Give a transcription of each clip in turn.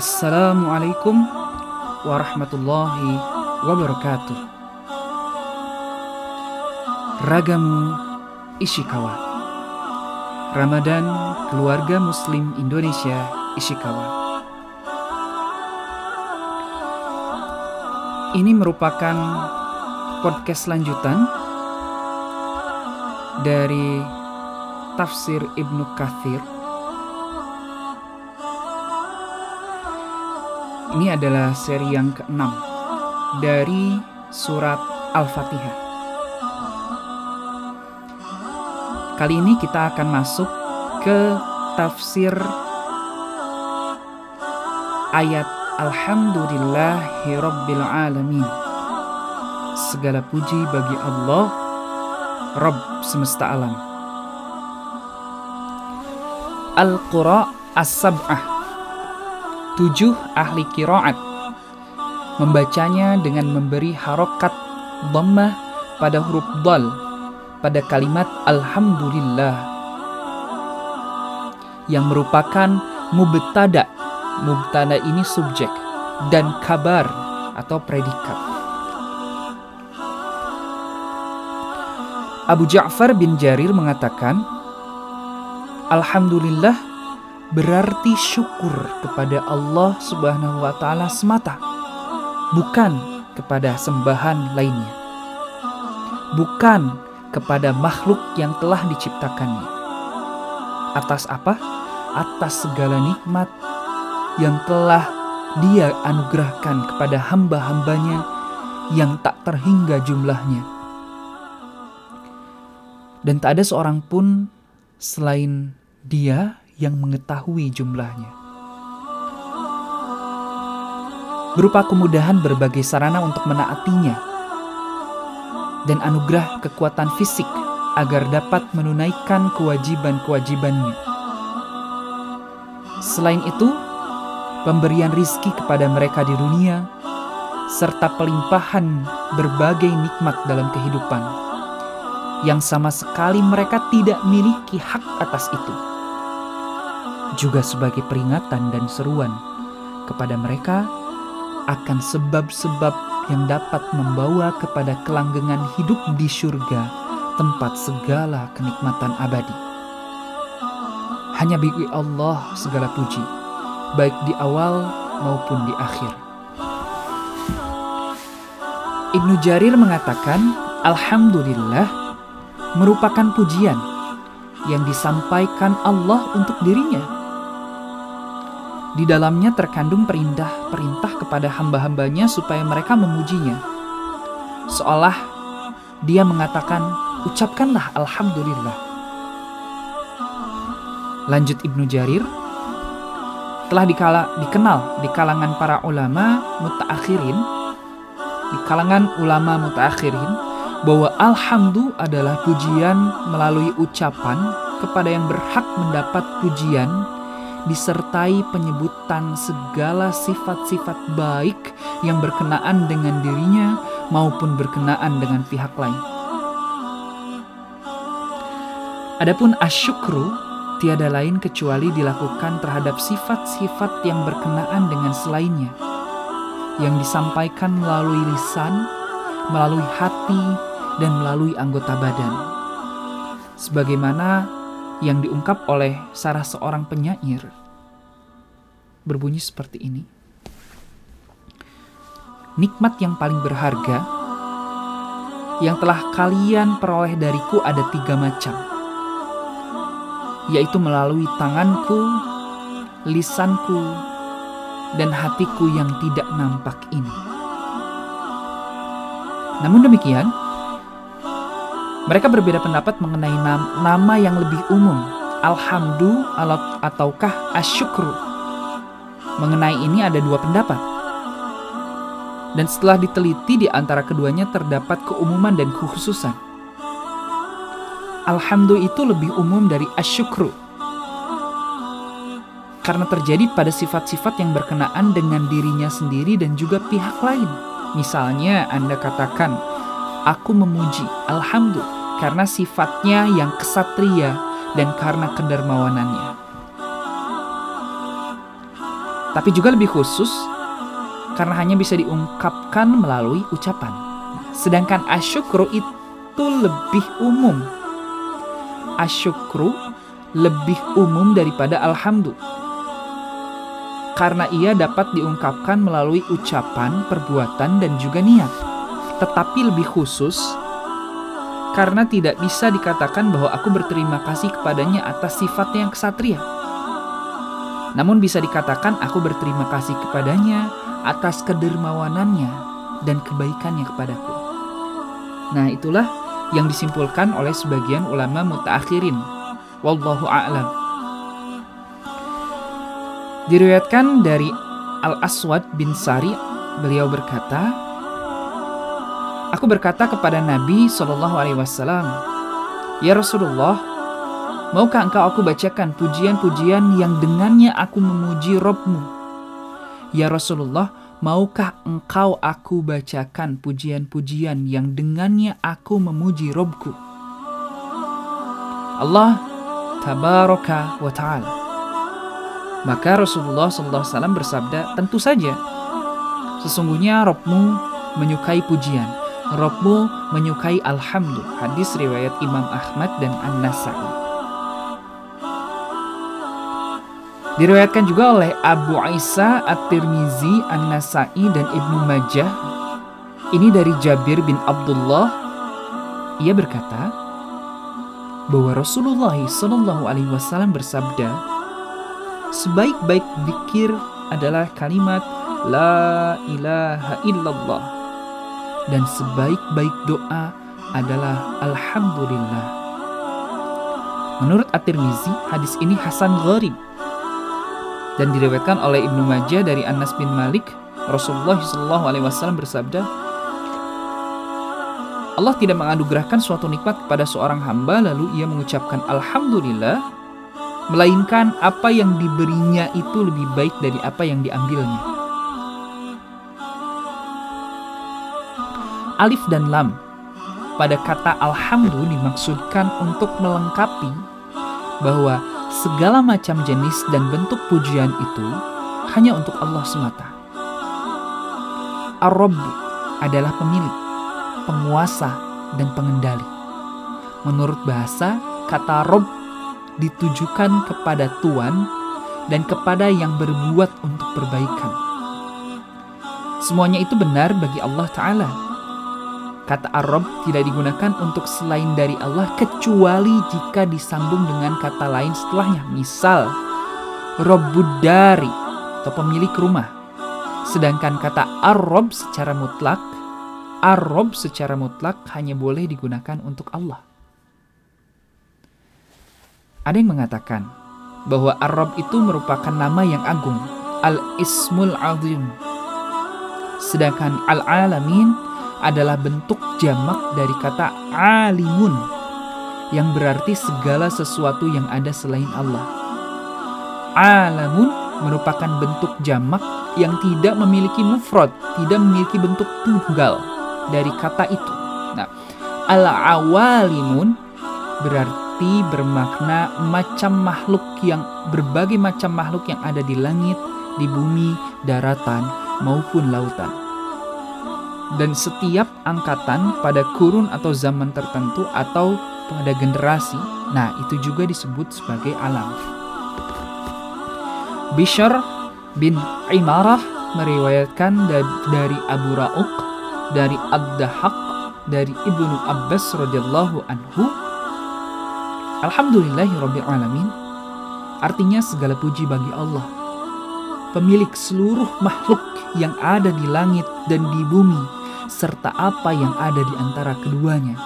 Assalamualaikum warahmatullahi wabarakatuh. Ragamu Ishikawa. Ramadan Keluarga Muslim Indonesia Ishikawa. Ini merupakan podcast lanjutan dari tafsir Ibnu Kathir Ini adalah seri yang keenam dari surat Al-Fatihah. Kali ini kita akan masuk ke tafsir ayat Alhamdulillahirabbil alamin. Segala puji bagi Allah, Rabb semesta alam. Al-Qura As-Sab'ah tujuh ahli kiroat membacanya dengan memberi harokat dhammah pada huruf dal pada kalimat Alhamdulillah yang merupakan mubtada. Mubtada ini subjek dan kabar atau predikat. Abu Ja'far bin Jarir mengatakan Alhamdulillah berarti syukur kepada Allah Subhanahu wa taala semata, bukan kepada sembahan lainnya. Bukan kepada makhluk yang telah diciptakannya. Atas apa? Atas segala nikmat yang telah dia anugerahkan kepada hamba-hambanya yang tak terhingga jumlahnya. Dan tak ada seorang pun selain dia yang mengetahui jumlahnya. Berupa kemudahan berbagai sarana untuk menaatinya dan anugerah kekuatan fisik agar dapat menunaikan kewajiban-kewajibannya. Selain itu, pemberian rizki kepada mereka di dunia, serta pelimpahan berbagai nikmat dalam kehidupan, yang sama sekali mereka tidak miliki hak atas itu juga sebagai peringatan dan seruan kepada mereka akan sebab-sebab yang dapat membawa kepada kelanggengan hidup di surga, tempat segala kenikmatan abadi. Hanya bagi Allah segala puji, baik di awal maupun di akhir. Ibnu Jarir mengatakan, Alhamdulillah merupakan pujian yang disampaikan Allah untuk dirinya di dalamnya terkandung perintah-perintah kepada hamba-hambanya supaya mereka memujinya. Seolah dia mengatakan, ucapkanlah Alhamdulillah. Lanjut Ibnu Jarir, telah dikala, dikenal di kalangan para ulama mutaakhirin, di kalangan ulama mutaakhirin, bahwa alhamdu adalah pujian melalui ucapan kepada yang berhak mendapat pujian disertai penyebutan segala sifat-sifat baik yang berkenaan dengan dirinya maupun berkenaan dengan pihak lain. Adapun asyukru tiada lain kecuali dilakukan terhadap sifat-sifat yang berkenaan dengan selainnya yang disampaikan melalui lisan, melalui hati, dan melalui anggota badan. Sebagaimana yang diungkap oleh salah seorang penyair berbunyi seperti ini. Nikmat yang paling berharga yang telah kalian peroleh dariku ada tiga macam, yaitu melalui tanganku, lisanku, dan hatiku yang tidak nampak ini. Namun demikian, mereka berbeda pendapat mengenai nama yang lebih umum, alhamdu ataukah asyukru. Mengenai ini ada dua pendapat. Dan setelah diteliti di antara keduanya terdapat keumuman dan kekhususan. Alhamdu itu lebih umum dari asyukru. Karena terjadi pada sifat-sifat yang berkenaan dengan dirinya sendiri dan juga pihak lain. Misalnya Anda katakan, aku memuji, Alhamdulillah karena sifatnya yang kesatria dan karena kedermawanannya. tapi juga lebih khusus karena hanya bisa diungkapkan melalui ucapan. Sedangkan asyukru itu lebih umum. Asyukru lebih umum daripada alhamdulillah karena ia dapat diungkapkan melalui ucapan, perbuatan, dan juga niat. Tetapi lebih khusus, karena tidak bisa dikatakan bahwa aku berterima kasih kepadanya atas sifatnya yang kesatria. Namun bisa dikatakan aku berterima kasih kepadanya atas kedermawanannya dan kebaikannya kepadaku. Nah itulah yang disimpulkan oleh sebagian ulama mutaakhirin. Wallahu a'lam. Diriwayatkan dari Al-Aswad bin Sari, beliau berkata, Aku berkata kepada Nabi Shallallahu Alaihi Wasallam, Ya Rasulullah, maukah engkau aku bacakan pujian-pujian yang dengannya aku memuji Robmu? Ya Rasulullah, maukah engkau aku bacakan pujian-pujian yang dengannya aku memuji Robku? Allah tabaraka wa ta'ala maka Rasulullah SAW bersabda, tentu saja, sesungguhnya Robmu menyukai pujian, Robmu menyukai Alhamdulillah. Hadis riwayat Imam Ahmad dan An-Nasai. Diriwayatkan juga oleh Abu Isa At-Tirmizi, An-Nasai dan Ibnu Majah. Ini dari Jabir bin Abdullah. Ia berkata bahwa Rasulullah SAW Alaihi Wasallam bersabda, Sebaik-baik zikir adalah kalimat La ilaha illallah Dan sebaik-baik doa adalah Alhamdulillah Menurut At-Tirmizi, hadis ini Hasan Gharib dan diriwayatkan oleh Ibnu Majah dari Anas bin Malik Rasulullah SAW bersabda Allah tidak menganugerahkan suatu nikmat kepada seorang hamba lalu ia mengucapkan Alhamdulillah melainkan apa yang diberinya itu lebih baik dari apa yang diambilnya. Alif dan lam pada kata alhamdulillah dimaksudkan untuk melengkapi bahwa segala macam jenis dan bentuk pujian itu hanya untuk Allah semata. Ar-Rabb adalah pemilik, penguasa, dan pengendali. Menurut bahasa, kata Rob ditujukan kepada Tuhan dan kepada yang berbuat untuk perbaikan. Semuanya itu benar bagi Allah Ta'ala. Kata Arab tidak digunakan untuk selain dari Allah kecuali jika disambung dengan kata lain setelahnya. Misal, Robbudari atau pemilik rumah. Sedangkan kata Arab secara mutlak, Arab secara mutlak hanya boleh digunakan untuk Allah. Ada yang mengatakan bahwa Arab itu merupakan nama yang agung, Al-Ismul Azim. Sedangkan Al-Alamin adalah bentuk jamak dari kata alimun yang berarti segala sesuatu yang ada selain Allah. Alamun merupakan bentuk jamak yang tidak memiliki mufrad, tidak memiliki bentuk tunggal dari kata itu. Nah, al-awalimun berarti bermakna macam makhluk yang berbagai macam makhluk yang ada di langit, di bumi, daratan, maupun lautan. Dan setiap angkatan pada kurun atau zaman tertentu atau pada generasi, nah itu juga disebut sebagai alam. Bishr bin Imarah meriwayatkan dari Abu Ra'uq, dari Ad-Dahaq, dari Ibnu Abbas radhiyallahu anhu Alhamdulillahirrabbilalamin artinya segala puji bagi Allah, pemilik seluruh makhluk yang ada di langit dan di bumi, serta apa yang ada di antara keduanya,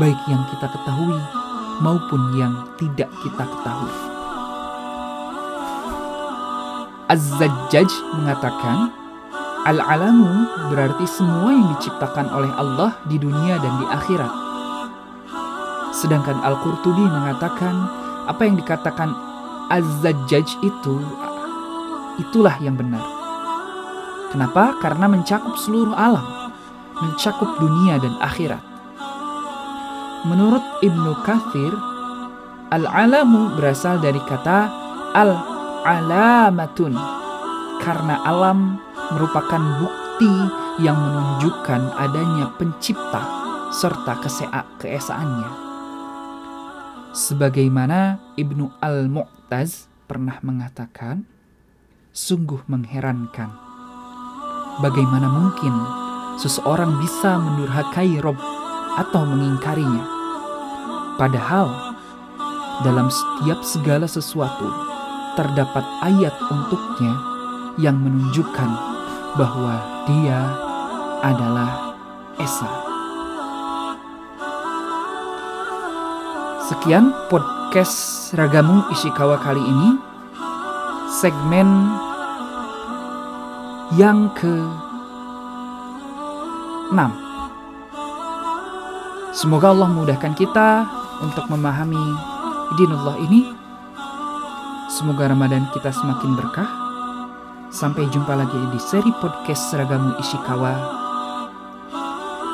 baik yang kita ketahui maupun yang tidak kita ketahui. Az-Zajjaj mengatakan, Al-alamu berarti semua yang diciptakan oleh Allah di dunia dan di akhirat Sedangkan Al-Qurtubi mengatakan apa yang dikatakan Az-Zajjaj itu itulah yang benar. Kenapa? Karena mencakup seluruh alam, mencakup dunia dan akhirat. Menurut Ibnu Kathir, al-alamu berasal dari kata al-alamatun karena alam merupakan bukti yang menunjukkan adanya pencipta serta keesaannya. Sebagaimana Ibnu Al-Mu'taz pernah mengatakan, sungguh mengherankan. Bagaimana mungkin seseorang bisa mendurhakai Rob atau mengingkarinya? Padahal dalam setiap segala sesuatu terdapat ayat untuknya yang menunjukkan bahwa dia adalah Esa. Sekian podcast Ragamu Ishikawa kali ini. Segmen yang ke 6. Semoga Allah memudahkan kita untuk memahami dinullah ini. Semoga Ramadan kita semakin berkah. Sampai jumpa lagi di seri podcast Seragamu Ishikawa.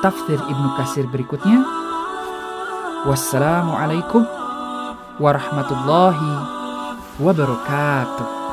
Tafsir Ibnu Kasir berikutnya. Wassalamualaikum warahmatullahi wabarakatuh.